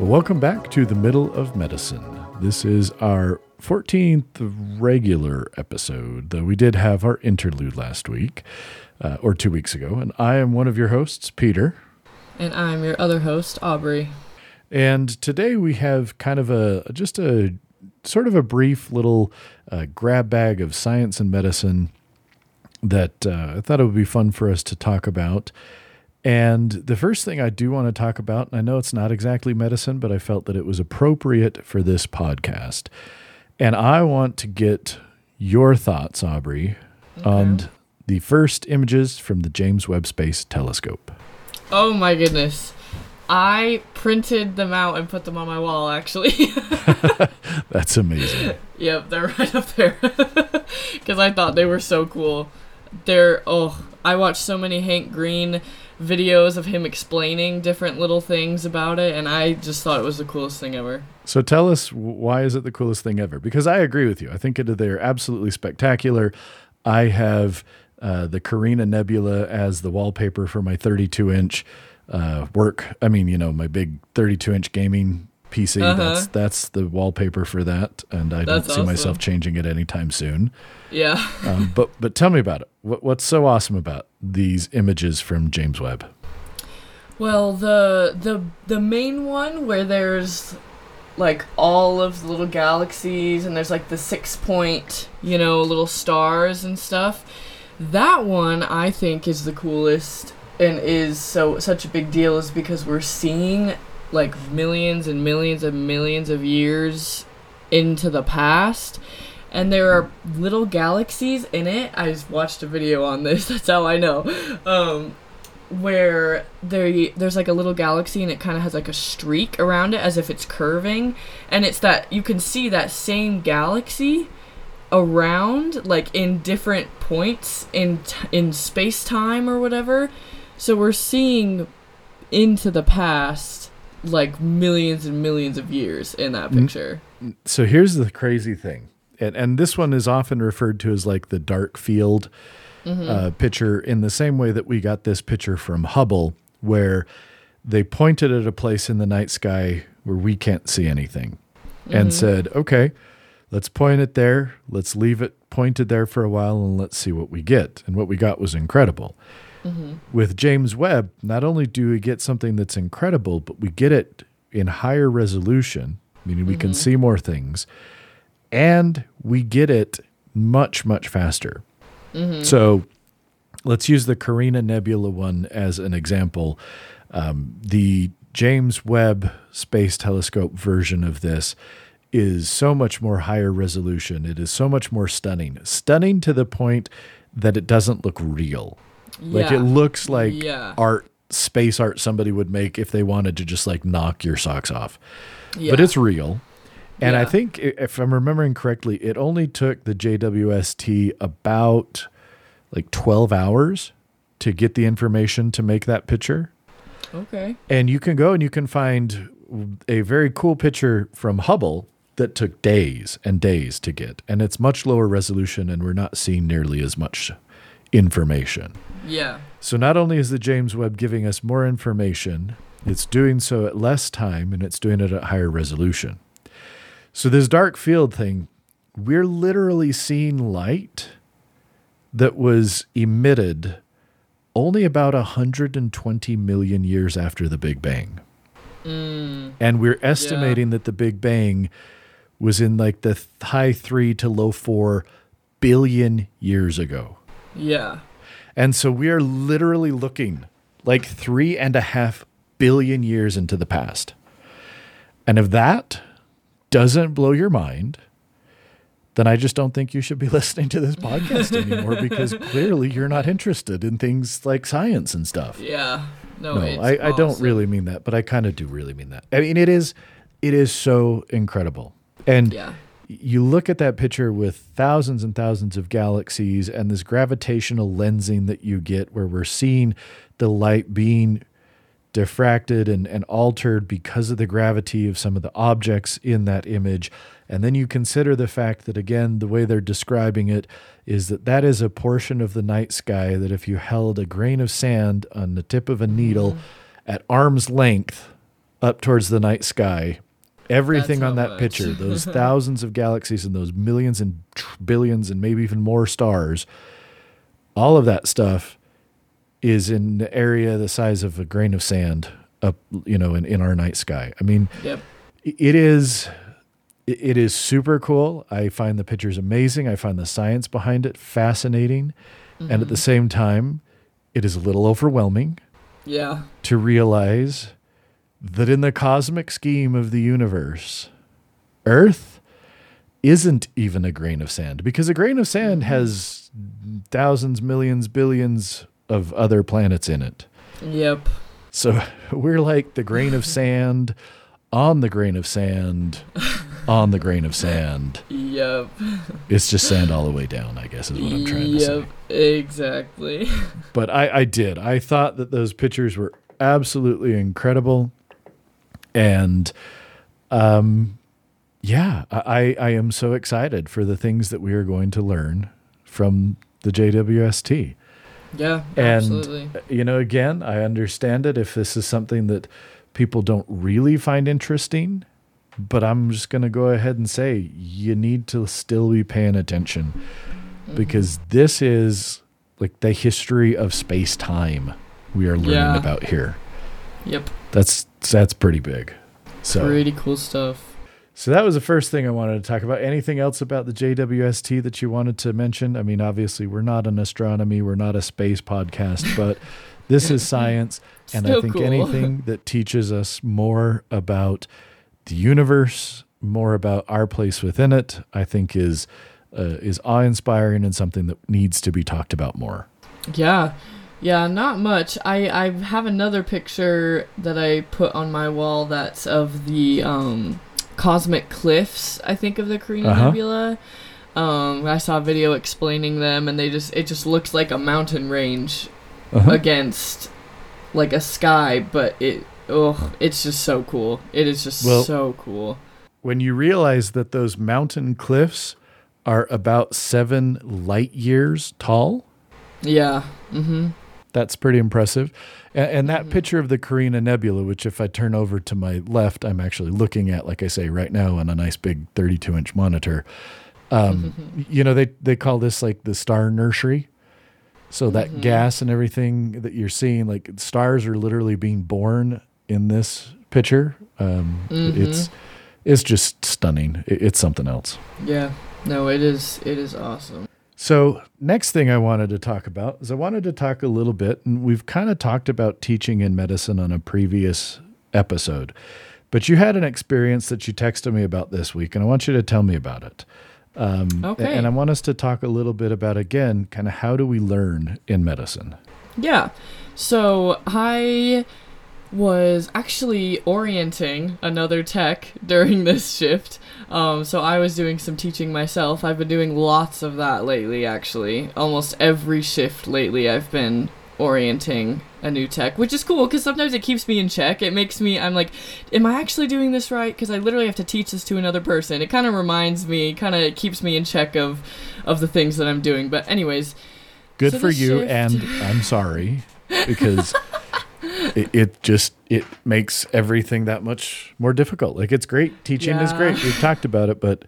Welcome back to the middle of medicine. This is our 14th regular episode, though we did have our interlude last week uh, or two weeks ago. And I am one of your hosts, Peter. And I'm your other host, Aubrey. And today we have kind of a just a sort of a brief little uh, grab bag of science and medicine that uh, I thought it would be fun for us to talk about. And the first thing I do want to talk about, and I know it's not exactly medicine, but I felt that it was appropriate for this podcast. And I want to get your thoughts, Aubrey, okay. on the first images from the James Webb Space Telescope. Oh my goodness. I printed them out and put them on my wall, actually. That's amazing. Yep, they're right up there. Because I thought they were so cool. They're, oh, I watched so many Hank Green videos of him explaining different little things about it, and I just thought it was the coolest thing ever. So tell us why is it the coolest thing ever? Because I agree with you. I think it, they're absolutely spectacular. I have uh, the Carina Nebula as the wallpaper for my 32 inch uh, work. I mean, you know, my big 32 inch gaming PC. Uh-huh. That's that's the wallpaper for that, and I that's don't see awesome. myself changing it anytime soon. Yeah. um, but but tell me about it. What, what's so awesome about these images from James Webb? Well, the the the main one where there's like all of the little galaxies and there's like the six point, you know, little stars and stuff. That one I think is the coolest and is so such a big deal is because we're seeing like millions and millions and millions of years into the past. And there are little galaxies in it. I just watched a video on this. That's how i know. Um, where there there's like a little galaxy and it kind of has like a streak around it as if it's curving. And it's that you can see that same galaxy around like in different points in t- in space time or whatever so we're seeing into the past like millions and millions of years in that picture. So here's the crazy thing, and and this one is often referred to as like the dark field mm-hmm. uh, picture, in the same way that we got this picture from Hubble, where they pointed at a place in the night sky where we can't see anything, mm-hmm. and said, okay. Let's point it there. Let's leave it pointed there for a while and let's see what we get. And what we got was incredible. Mm-hmm. With James Webb, not only do we get something that's incredible, but we get it in higher resolution, meaning we mm-hmm. can see more things, and we get it much, much faster. Mm-hmm. So let's use the Carina Nebula one as an example. Um, the James Webb Space Telescope version of this is so much more higher resolution. It is so much more stunning. Stunning to the point that it doesn't look real. Like it looks like yeah. art, space art somebody would make if they wanted to just like knock your socks off. Yeah. But it's real. And I think if I'm remembering correctly, it only took the JWST about like 12 hours to get the information to make that picture. Okay. And you can go and you can find a very cool picture from Hubble that took days and days to get. And it's much lower resolution, and we're not seeing nearly as much information. Yeah. So not only is the James Webb giving us more information, it's doing so at less time and it's doing it at higher resolution. So this dark field thing, we're literally seeing light that was emitted only about 120 million years after the Big Bang. Mm. And we're estimating yeah. that the Big Bang was in like the high three to low four billion years ago. Yeah. And so we are literally looking like three and a half billion years into the past. And if that doesn't blow your mind, then I just don't think you should be listening to this podcast anymore because clearly you're not interested in things like science and stuff. Yeah. No, no I, I don't really mean that, but I kind of do really mean that. I mean, it is, it is so incredible. And yeah you look at that picture with thousands and thousands of galaxies and this gravitational lensing that you get where we're seeing the light being diffracted and, and altered because of the gravity of some of the objects in that image. And then you consider the fact that, again, the way they're describing it is that that is a portion of the night sky that if you held a grain of sand on the tip of a needle mm-hmm. at arm's length up towards the night sky, everything on that picture, those thousands of galaxies and those millions and tr- billions and maybe even more stars, all of that stuff is in the area the size of a grain of sand up, you know, in, in our night sky. I mean, yep. it is it is super cool. I find the pictures amazing. I find the science behind it fascinating. Mm-hmm. And at the mm-hmm. same time, it is a little overwhelming. Yeah. To realize that in the cosmic scheme of the universe, Earth isn't even a grain of sand because a grain of sand mm-hmm. has thousands, millions, billions of other planets in it. Yep. So we're like the grain of sand on the grain of sand on the grain of sand. Yep. It's just sand all the way down, I guess, is what I'm trying to say. Yep, exactly. But I, I did. I thought that those pictures were absolutely incredible. And um yeah, I, I am so excited for the things that we are going to learn from the JWST. Yeah, and, absolutely. You know, again, I understand it if this is something that people don't really find interesting but I'm just going to go ahead and say you need to still be paying attention mm-hmm. because this is like the history of space time we are learning yeah. about here. Yep. That's that's pretty big. So pretty cool stuff. So that was the first thing I wanted to talk about. Anything else about the JWST that you wanted to mention? I mean, obviously we're not an astronomy, we're not a space podcast, but this is science and I think cool. anything that teaches us more about the universe, more about our place within it, I think is uh, is awe inspiring and something that needs to be talked about more. Yeah. Yeah, not much. I, I have another picture that I put on my wall that's of the um, cosmic cliffs, I think, of the Carina uh-huh. Nebula. Um, I saw a video explaining them, and they just it just looks like a mountain range uh-huh. against like a sky, but it oh, it's just so cool. It is just well, so cool. When you realize that those mountain cliffs are about seven light years tall. Yeah. Mm-hmm. That's pretty impressive. And, and that mm-hmm. picture of the Carina Nebula, which if I turn over to my left, I'm actually looking at, like I say, right now on a nice big 32 inch monitor. Um, you know, they, they call this like the star nursery. So that mm-hmm. gas and everything that you're seeing, like stars are literally being born in this picture. Um, mm-hmm. It's it's just stunning. It's something else. Yeah. No, it is. It is awesome. So, next thing I wanted to talk about is I wanted to talk a little bit, and we've kind of talked about teaching in medicine on a previous episode, but you had an experience that you texted me about this week, and I want you to tell me about it. Um, okay. And I want us to talk a little bit about, again, kind of how do we learn in medicine? Yeah. So, I was actually orienting another tech during this shift. Um, so I was doing some teaching myself. I've been doing lots of that lately, actually. Almost every shift lately, I've been orienting a new tech, which is cool because sometimes it keeps me in check. It makes me, I'm like, am I actually doing this right? Because I literally have to teach this to another person. It kind of reminds me, kind of keeps me in check of, of the things that I'm doing. But anyways, good so for you, shift... and I'm sorry because it, it, just it makes everything that much more difficult. Like it's great teaching yeah. is great. We've talked about it, but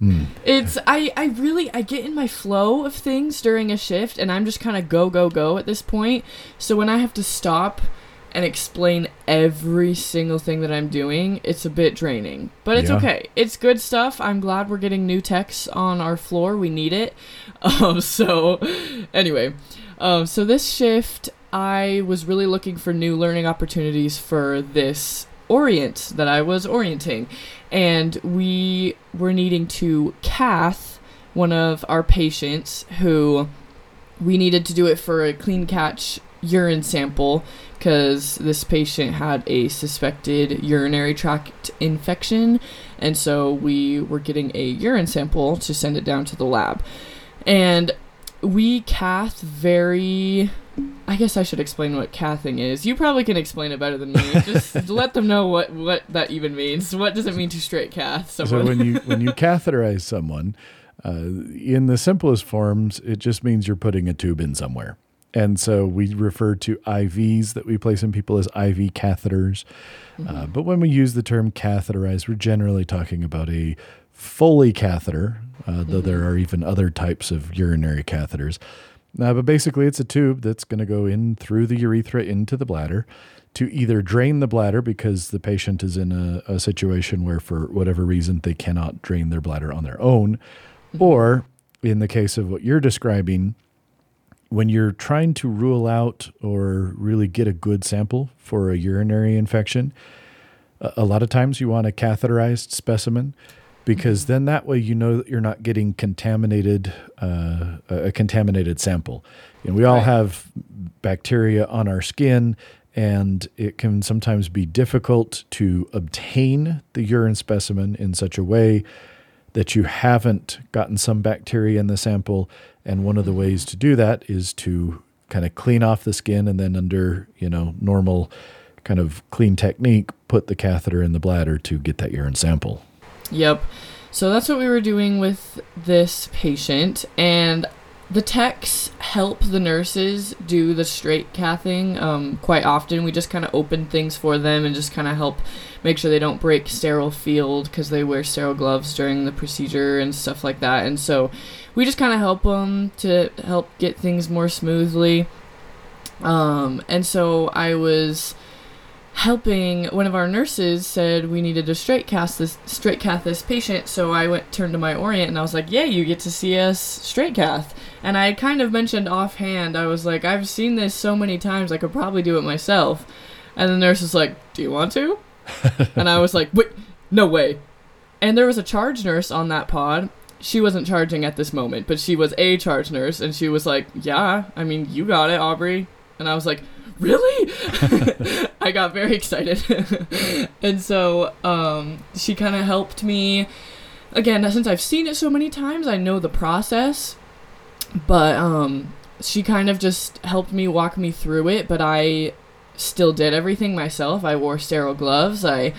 mm. it's I I really I get in my flow of things during a shift, and I'm just kind of go go go at this point. So when I have to stop and explain every single thing that I'm doing, it's a bit draining. But it's yeah. okay. It's good stuff. I'm glad we're getting new techs on our floor. We need it. Um, so anyway, um, so this shift I was really looking for new learning opportunities for this orient that I was orienting. And we were needing to cath one of our patients who we needed to do it for a clean catch urine sample because this patient had a suspected urinary tract infection. And so we were getting a urine sample to send it down to the lab. And we cath very I guess I should explain what cathing is. You probably can explain it better than me. Just let them know what, what that even means. What does it mean to straight cath someone? So when you when you catheterize someone, uh, in the simplest forms, it just means you're putting a tube in somewhere. And so we refer to IVs that we place in people as IV catheters. Uh, mm-hmm. Uh, but when we use the term catheterize, we're generally talking about a Foley catheter, uh, mm-hmm. though there mm-hmm. are even other types of urinary catheters. Uh, but basically, it's a tube that's going to go in through the urethra into the bladder to either drain the bladder because the patient is in a, a situation where, for whatever reason, they cannot drain their bladder on their own, mm-hmm. or in the case of what you're describing, when you're trying to rule out or really get a good sample for a urinary infection, a lot of times you want a catheterized specimen because then that way you know that you're not getting contaminated uh, a contaminated sample. And we all right. have bacteria on our skin, and it can sometimes be difficult to obtain the urine specimen in such a way that you haven't gotten some bacteria in the sample and one of the ways to do that is to kind of clean off the skin and then under, you know, normal kind of clean technique, put the catheter in the bladder to get that urine sample. Yep. So that's what we were doing with this patient. And the techs help the nurses do the straight cathing um, quite often. We just kind of open things for them and just kind of help make sure they don't break sterile field because they wear sterile gloves during the procedure and stuff like that. And so we just kind of help them to help get things more smoothly. Um, and so I was helping one of our nurses said we needed to straight cast this straight cath this patient. So i went turned to my orient and i was like yeah you get to see us straight cath. And i kind of mentioned offhand i was like i've seen this so many times i could probably do it myself. And the nurse was like do you want to? And i was like wait no way. And there was a charge nurse on that pod. She wasn't charging at this moment but she was a charge nurse and she was like yeah i mean you got it aubrey. And i was like really? I got very excited. and so um, she kind of helped me. Again, since I've seen it so many times, I know the process. But um, she kind of just helped me walk me through it. But I still did everything myself. I wore sterile gloves. I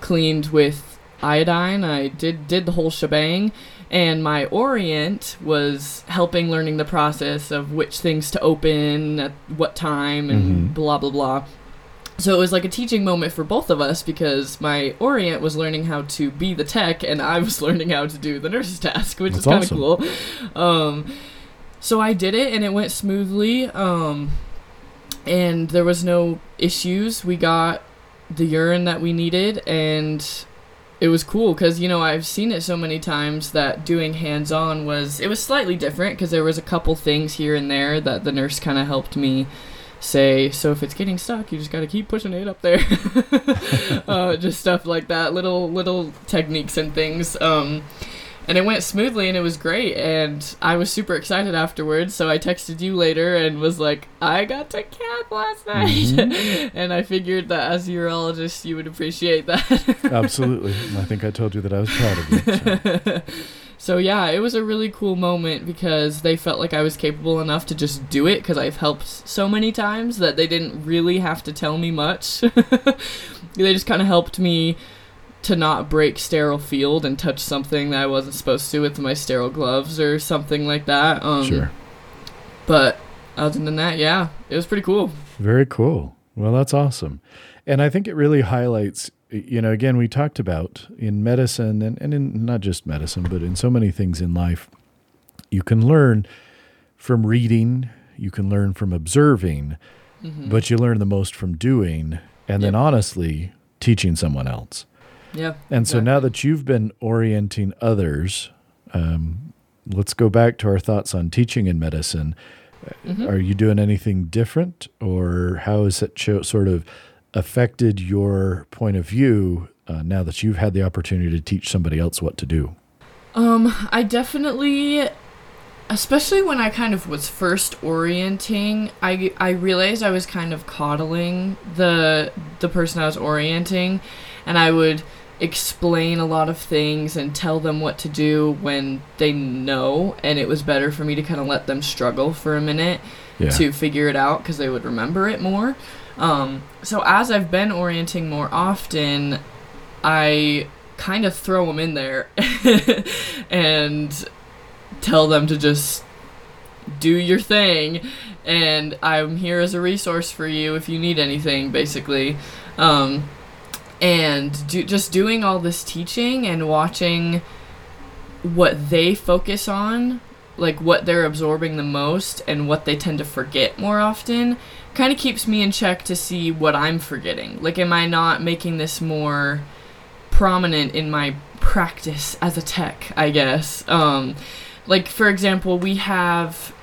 cleaned with iodine. I did did the whole shebang and my orient was helping learning the process of which things to open at what time and mm-hmm. blah blah blah so it was like a teaching moment for both of us because my orient was learning how to be the tech and i was learning how to do the nurse's task which That's is kind of awesome. cool um, so i did it and it went smoothly um, and there was no issues we got the urine that we needed and it was cool because you know I've seen it so many times that doing hands on was it was slightly different because there was a couple things here and there that the nurse kind of helped me say so if it's getting stuck you just got to keep pushing it up there. Uh, just stuff like that little little techniques and things um, and it went smoothly and it was great and i was super excited afterwards so i texted you later and was like i got to cath last night mm-hmm. and i figured that as a urologist you would appreciate that absolutely i think i told you that i was proud of you so. so yeah it was a really cool moment because they felt like i was capable enough to just do it because i've helped so many times that they didn't really have to tell me much they just kind of helped me to not break sterile field and touch something that I wasn't supposed to with my sterile gloves or something like that. Um, sure. But other than that, yeah, it was pretty cool. Very cool. Well, that's awesome. And I think it really highlights, you know, again, we talked about in medicine and, and in not just medicine, but in so many things in life, you can learn from reading, you can learn from observing, mm-hmm. but you learn the most from doing and yep. then honestly teaching someone else. Yeah. And so exactly. now that you've been orienting others, um, let's go back to our thoughts on teaching in medicine. Mm-hmm. Are you doing anything different, or how has it cho- sort of affected your point of view uh, now that you've had the opportunity to teach somebody else what to do? Um, I definitely, especially when I kind of was first orienting, I I realized I was kind of coddling the the person I was orienting, and I would explain a lot of things and tell them what to do when they know and it was better for me to kind of let them struggle for a minute Yeah. to figure it out because they would remember it more. Um, so as I've been orienting more often, I kind of throw them in there and tell them to just do your thing and i'm here as a resource for you if you need anything basically um, and do, just doing all this teaching and watching what they focus on like what they're absorbing the most and what they tend to forget more often kind of keeps me in check to see what i'm forgetting. Like am i not making this more prominent in my practice as a tech i guess? Um, like for example we have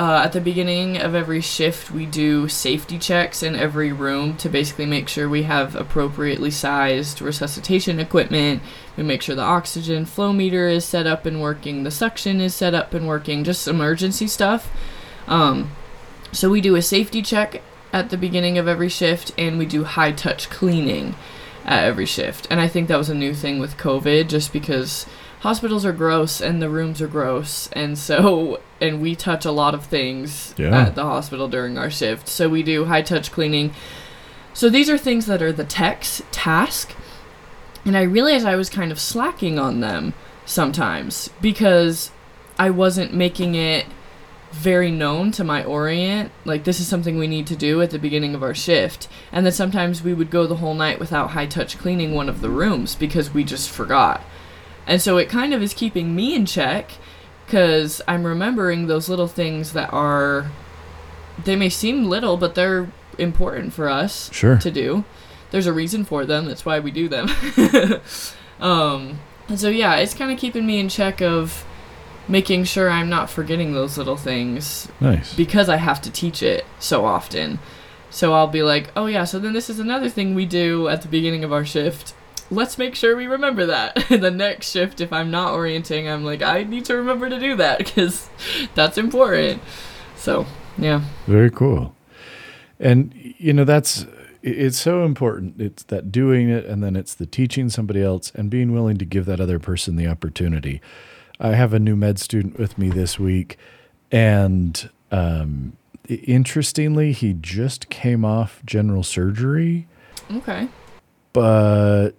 uh, at the beginning of every shift we do safety checks in every room to basically make sure we have appropriately sized resuscitation equipment. We make sure the oxygen flow meter is set up and working the suction is set up and working just emergency stuff. Um, so we do a safety check at the beginning of every shift and we do high touch cleaning at every shift. And i think that was a new thing with covid just because hospitals are gross and the rooms are gross and so and we touch a lot of things Yeah. at the hospital during our shift. So we do high touch cleaning. So these are things that are the tech's task and i realized i was kind of slacking on them sometimes because i wasn't making it very known to my orient like this is something we need to do at the beginning of our shift. And then sometimes we would go the whole night without high touch cleaning one of the rooms because we just forgot and so it kind of is keeping me in check because I'm remembering those little things that are, they may seem little, but they're important for us Sure. to do. There's a reason for them. That's why we do them. um, and so, yeah, it's kind of keeping me in check of making sure I'm not forgetting those little things Nice. because I have to teach it so often. So I'll be like, oh yeah, so then this is another thing we do at the beginning of our shift. Let's make sure we remember that. the next shift, if I'm not orienting, I'm like, I need to remember to do that because that's important. So, yeah. Very cool. And you know that's it's so important. It's that doing it and then it's the teaching somebody else and being willing to give that other person the opportunity. I have a new med student with me this week and um interestingly he just came off general surgery Okay. but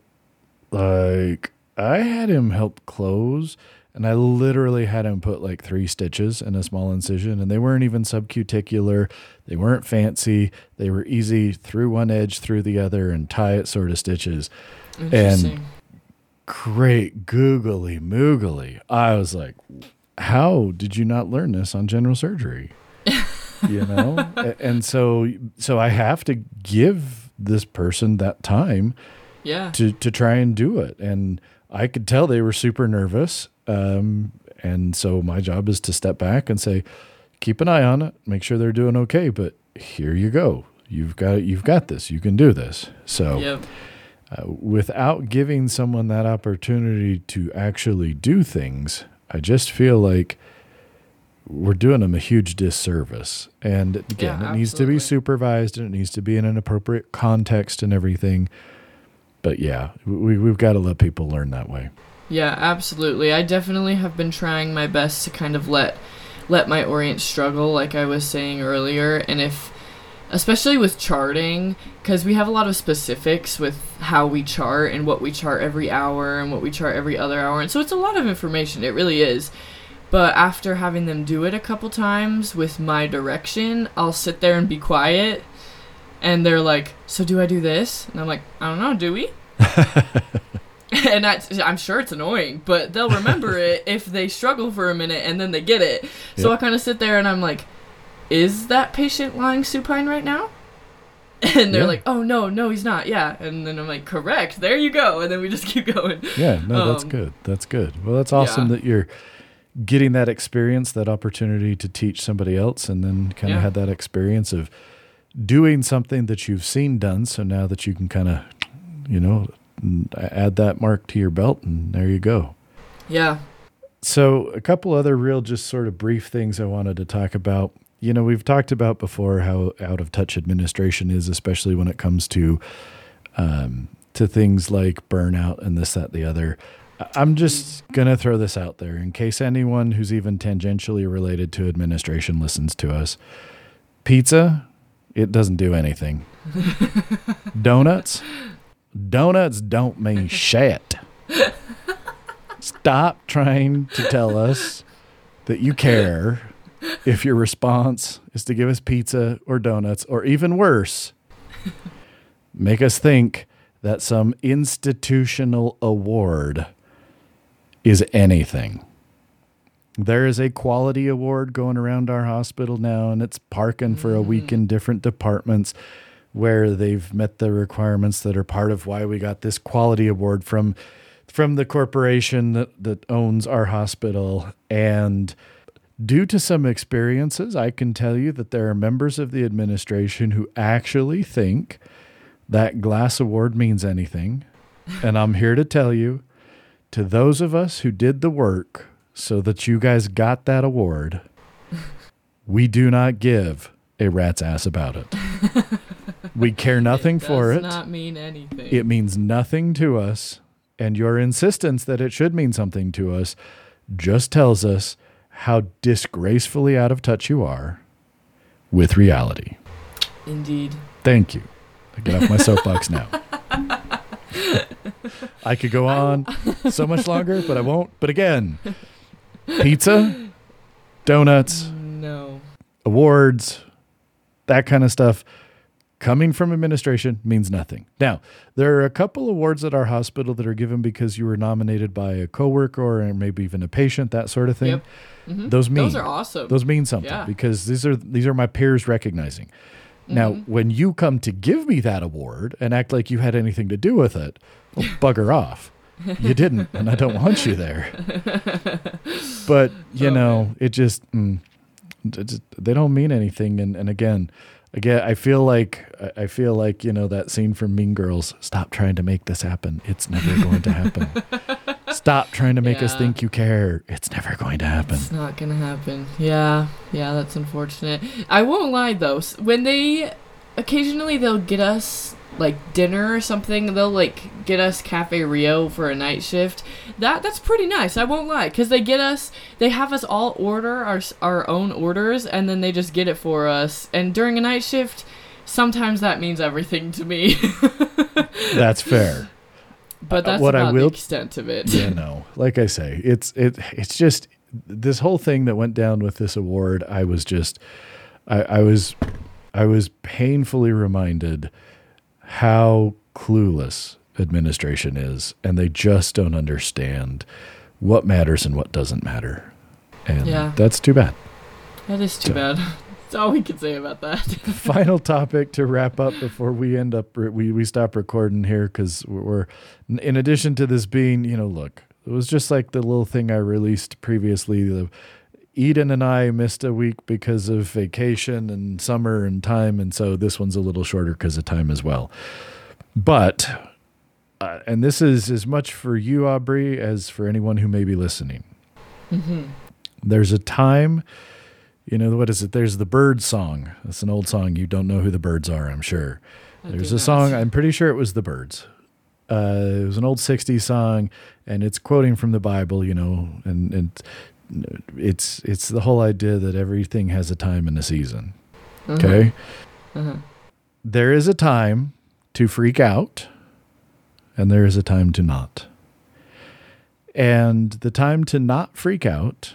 like I had him help close and I literally had him put like three stitches in a small incision and they weren't even subcuticular. They weren't fancy. They were easy through one edge, through the other and tie it sort of stitches. Interesting. Great googly moogly. I was like, how did you not learn this on general surgery? you know? And so so I have to give this person that time yeah. to to try and do it. And i could tell they were super nervous. Um, and so my job is to step back and say keep an eye on it make sure they're doing okay. But here you go. You've got you've got this. You can do this. So Yep. uh, without giving someone that opportunity to actually do things i just feel like we're doing them a huge disservice. And again Yeah, it needs to be supervised and it needs to be in an appropriate context and everything but yeah we, we've got to let people learn that way Yeah, absolutely. I definitely have been trying my best to kind of let let my orient struggle like I was saying earlier and if especially with charting cuz we have a lot of specifics with how we chart and what we chart every hour and what we chart every other hour. And so it's a lot of information. It really is. But after having them do it a couple times with my direction, I'll sit there and be quiet and they're like, "So do I do this?" And I'm like, "I don't know, do we?" and that's, I'm sure it's annoying, but they'll remember it if they struggle for a minute and then they get it. So Yep. I kind of sit there and I'm like, is that patient lying supine right now? And they're Yeah. like, oh no, no, he's not. Yeah. And then I'm like, correct. There you go. And then we just keep going. yeah no that's Um, good that's good well that's awesome yeah. that you're getting that experience that opportunity to teach somebody else and then kind of Yeah. had that experience of doing something that you've seen done so now that you can kind of you know add that mark to your belt and there you go Yeah. So, a couple other real, just sort of brief things I wanted to talk about. You know, we've talked about before how out of touch administration is, especially when it comes to um, to things like burnout and this, that, the other. I'm just gonna throw this out there in case anyone who's even tangentially related to administration listens to us. Pizza, it doesn't do anything. Donuts, donuts don't mean shit. Stop trying to tell us that you care if your response is to give us pizza or donuts, or even worse, make us think that some institutional award is anything. There is a quality award going around our hospital now, and it's parking for a week in mm. different departments where they've met the requirements that are part of why we got this quality award from from the corporation that, that owns our hospital. And due to some experiences, I can tell you that there are members of the administration who actually think that glass award means anything. And I'm here to tell you to those of us who did the work so that you guys got that award, we do not give a rat's ass about it. we care nothing it for it. Does not mean anything. It means nothing to us. And your insistence that it should mean something to us just tells us how disgracefully out of touch you are with reality. Indeed. Thank you. I get off my soapbox now. I could go on so much longer, but I won't. But again, pizza, donuts, No. awards, that kind of stuff coming from administration means nothing. Now, there are a couple awards at our hospital that are given because you were nominated by a coworker or maybe even a patient, that sort of thing. Yep. Mhm. Those mean Those are awesome. those mean something Yeah. because these are these are my peers recognizing. Now, Mm-hmm. when you come to give me that award and act like you had anything to do with it, well, bugger off. You didn't, and I don't want you there. But you Oh, know, it just, mm, just, they don't mean anything. And and again, again, I feel like I- feel like you know that scene from Mean Girls. Stop trying to make this happen. It's never going to happen. Stop trying to make us think you care. It's never going to happen. It's not gonna happen. Yeah, yeah, that's unfortunate. I won't lie though. s- When they occasionally they'll get us like dinner or something, they'll like get us Cafe Rio for a night shift. That that's pretty nice. I won't lie, because they get us, they have us all order our our own orders, and then they just get it for us. And during a night shift, sometimes that means everything to me. That's fair. but that's what I will- the extent of it. you know, like I say, it's it it's just this whole thing that went down with this award. I was just, I, I was, I was painfully reminded how clueless administration is, and they just don't understand what matters and what doesn't matter, and Yeah. that's too bad. That is too So- bad. That's all we can say about that. Final topic to wrap up before we end up we we stop recording here because we're in addition to this being you know look it was just like the little thing I released previously the Eden and I missed a week because of vacation and summer and time and so this one's a little shorter because of time as well. But uh, and this is as much for you Aubrey as for anyone who may be listening. Hmm there's a time you know what is it? There's the bird song. That's an old song. You don't know who the Byrds are i'm sure. There's a song i'm pretty sure it was the Byrds. Uh, it was an old 60s song and it's quoting from the bible you know and, and it's it's the whole idea that everything has a time and a season okay Uh-huh. there is a time to freak out and there is a time to not and the time to not freak out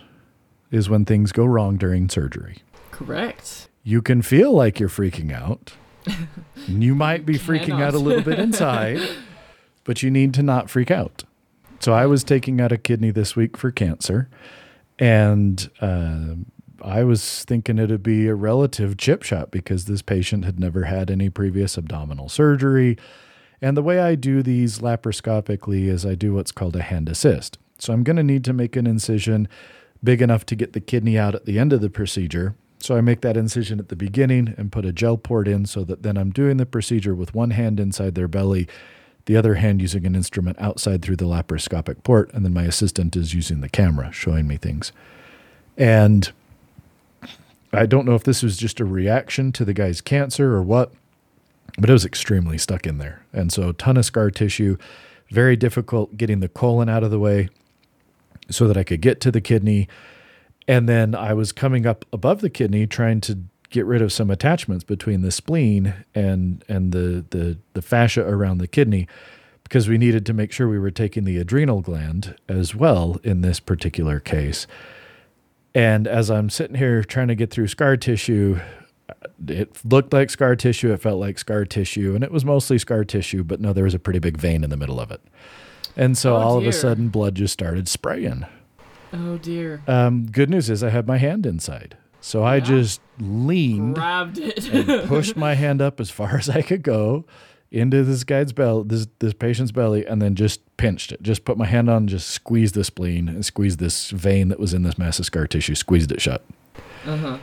is when things go wrong during surgery Correct. you can feel like you're freaking out. you might be freaking out a little bit inside, but you need to not freak out. So I was taking out a kidney this week for cancer, and uh, I was thinking it'd be a relative chip shot because this patient had never had any previous abdominal surgery. And the way I do these laparoscopically is I do what's called a hand assist. So I'm going to need to make an incision big enough to get the kidney out at the end of the procedure. So I make that incision at the beginning and put a gel port in so that then I'm doing the procedure with one hand inside their belly, the other hand using an instrument outside through the laparoscopic port, and then my assistant is using the camera showing me things. And I don't know if this was just a reaction to the guy's cancer or what, but it was extremely stuck in there. And so, a ton of scar tissue, very difficult getting the colon out of the way so that I could get to the kidney. And then I was coming up above the kidney trying to get rid of some attachments between the spleen and and the the the fascia around the kidney because we needed to make sure we were taking the adrenal gland as well in this particular case. And as I'm sitting here trying to get through scar tissue, it looked like scar tissue, it felt like scar tissue, and it was mostly scar tissue, but no, there was a pretty big vein in the middle of it. And so Oh, all of a sudden, blood just started spraying. Oh dear. Um, good news is I had my hand inside. So I just leaned Grabbed it. and pushed my hand up as far as I could go into this guy's belly, this this patient's belly, and then just pinched it. Just put my hand on, just squeezed the spleen and squeezed this vein that was in this massive scar tissue, squeezed it shut. uh huh.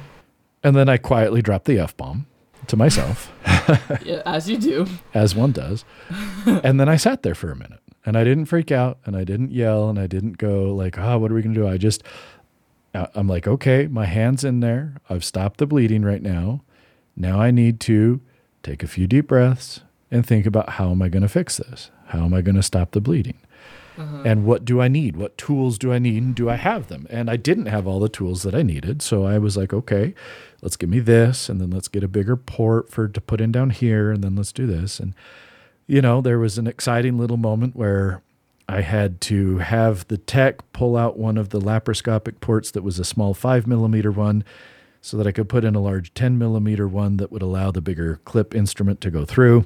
And then I quietly dropped the F bomb to myself, Yeah, as you do. as one does. and then I sat there for a minute and I didn't freak out and I didn't yell and I didn't go like, oh, what are we going to do? I just, I'm like, okay, my hand's in there. I've stopped the bleeding right now. Now I need to take a few deep breaths and think about how am I going to fix this? How am I going to stop the bleeding? Uh-huh. And what do I need? What tools do I need? And do I have them? And I didn't have all the tools that I needed. So I was like, okay, let's give me this. And then let's get a bigger port for to put in down here. And then let's do this. And, you know, there was an exciting little moment where I had to have the tech pull out one of the laparoscopic ports that was a small five millimeter one so that I could put in a large 10 millimeter one that would allow the bigger clip instrument to go through.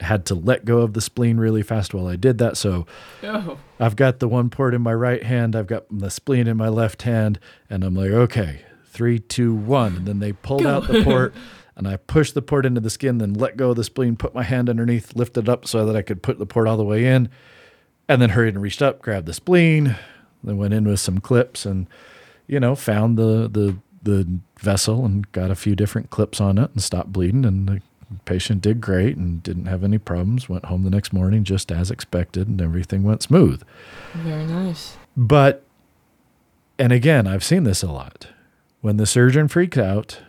Had to let go of the spleen really fast while I did that. So Oh. I've got the one port in my right hand, I've got the spleen in my left hand, and I'm like, okay, three, two, one. And then they pulled Go. out the port, and I pushed the port into the skin, then let go of the spleen, put my hand underneath, lifted it up so that I could put the port all the way in, and then hurried and reached up, grabbed the spleen, then went in with some clips, and you know, found the the the vessel and got a few different clips on it and stopped bleeding, and the patient did great and didn't have any problems. Went home the next morning just as expected, and everything went smooth. Very nice. But, and again, I've seen this a lot. When the surgeon freaks out,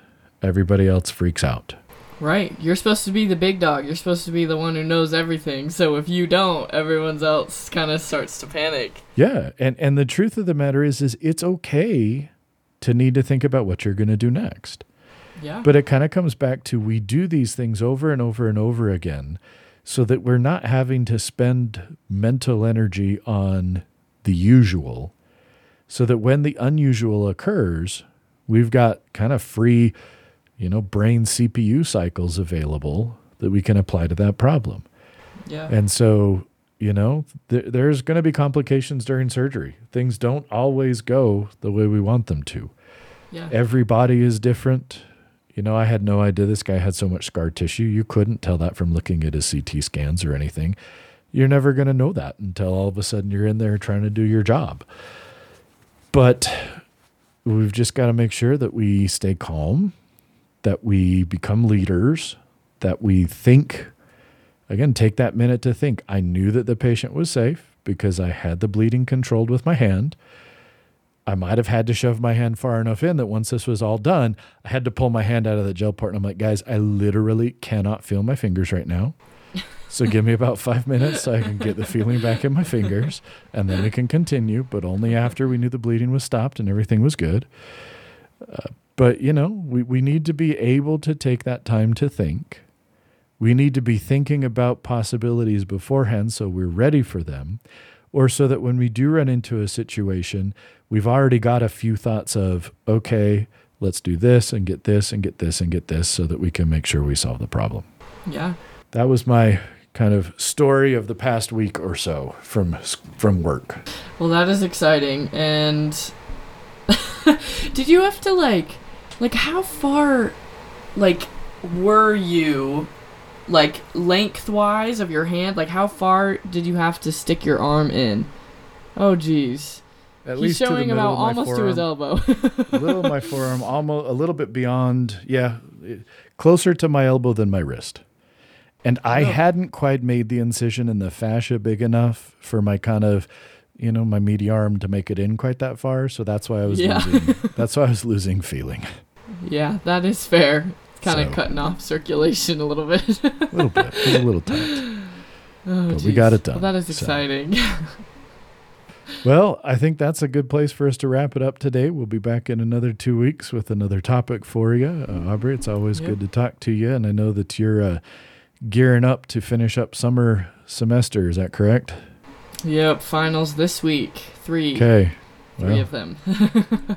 everybody else freaks out. Right. You're supposed to be the big dog. You're supposed to be the one who knows everything. So if you don't, everyone else kind of starts to panic. Yeah, and and the truth of the matter is, is it's okay to need to think about what you're going to do next. Yeah. But it kind of comes back to we do these things over and over and over again so that we're not having to spend mental energy on the usual, so that when the unusual occurs, we've got kind of free, you know, brain CPU cycles available that we can apply to that problem. yeah. And so, you know, th- there's going to be complications during surgery. Things don't always go the way we want them to yeah. every body is different. You know, I had no idea this guy had so much scar tissue. You couldn't tell that from looking at his CT scans or anything. You're never going to know that until all of a sudden you're in there trying to do your job. But we've just got to make sure that we stay calm, that we become leaders, that we think again, take that minute to think. I knew that the patient was safe because I had the bleeding controlled with my hand. I might have had to shove my hand far enough in that once this was all done, I had to pull my hand out of the gel port. And I'm like, guys, I literally cannot feel my fingers right now. So give me about five minutes so I can get the feeling back in my fingers and then we can continue, but only after we knew the bleeding was stopped and everything was good. Uh, but, you know, we, we need to be able to take that time to think. We need to be thinking about possibilities beforehand so we're ready for them, or so that when we do run into a situation, we've already got a few thoughts of, okay, let's do this and get this and get this and get this so that we can make sure we solve the problem. Yeah. That was my kind of story of the past week or so from from work. Well, that is exciting. And did you have to like, like how far, like, were you, like lengthwise of your hand? Like how far did you have to stick your arm in? Oh, jeez. At He's showing about almost to his elbow. a little of my forearm, almost a little bit beyond, yeah, closer to my elbow than my wrist. And I Oh. hadn't quite made the incision in the fascia big enough for my kind of, you know, my meaty arm to make it in quite that far. So that's why I was Yeah. losing. That's why I was losing feeling yeah, that is fair. Kind of So- cutting off circulation a little bit. a little bit. It a little tight. Oh, But we got it done, Well, that is so. exciting. well, I think that's a good place for us to wrap it up today. We'll be back in another two weeks with another topic for you. Uh, Aubrey, it's always yep. good to talk to you. And I know that you're uh, gearing up to finish up summer semester. Is that correct? Yep, finals this week. Three. Okay. Three well, of them.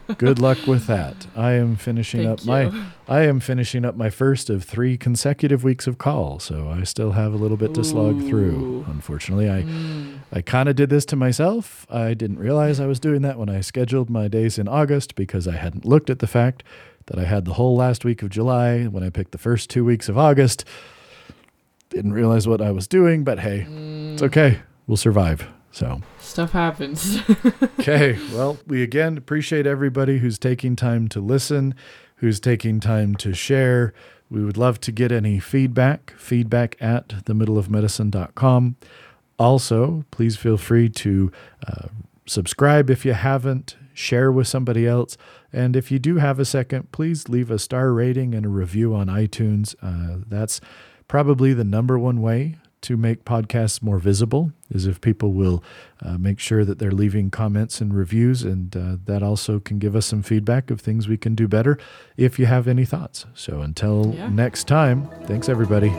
good luck with that. I am finishing Thank up you. my I am finishing up my first of three consecutive weeks of call, so I still have a little bit to slog Ooh. through. Unfortunately, I mm. I kind of did this to myself. I didn't realize I was doing that when I scheduled my days in August because I hadn't looked at the fact that I had the whole last week of July when I picked the first 2 weeks of August. Didn't realize what I was doing, but hey, mm. it's okay. We'll survive. So stuff happens. okay. Well, we again appreciate everybody who's taking time to listen, who's taking time to share. We would love to get any feedback, feedback at themiddleofmedicine.com. Also, please feel free to uh, subscribe if you haven't, share with somebody else. And if you do have a second, please leave a star rating and a review on iTunes. Uh, that's probably the number one way to make podcasts more visible is if people will uh, make sure that they're leaving comments and reviews, and uh, that also can give us some feedback of things we can do better if you have any thoughts. So until yeah. next time, thanks everybody.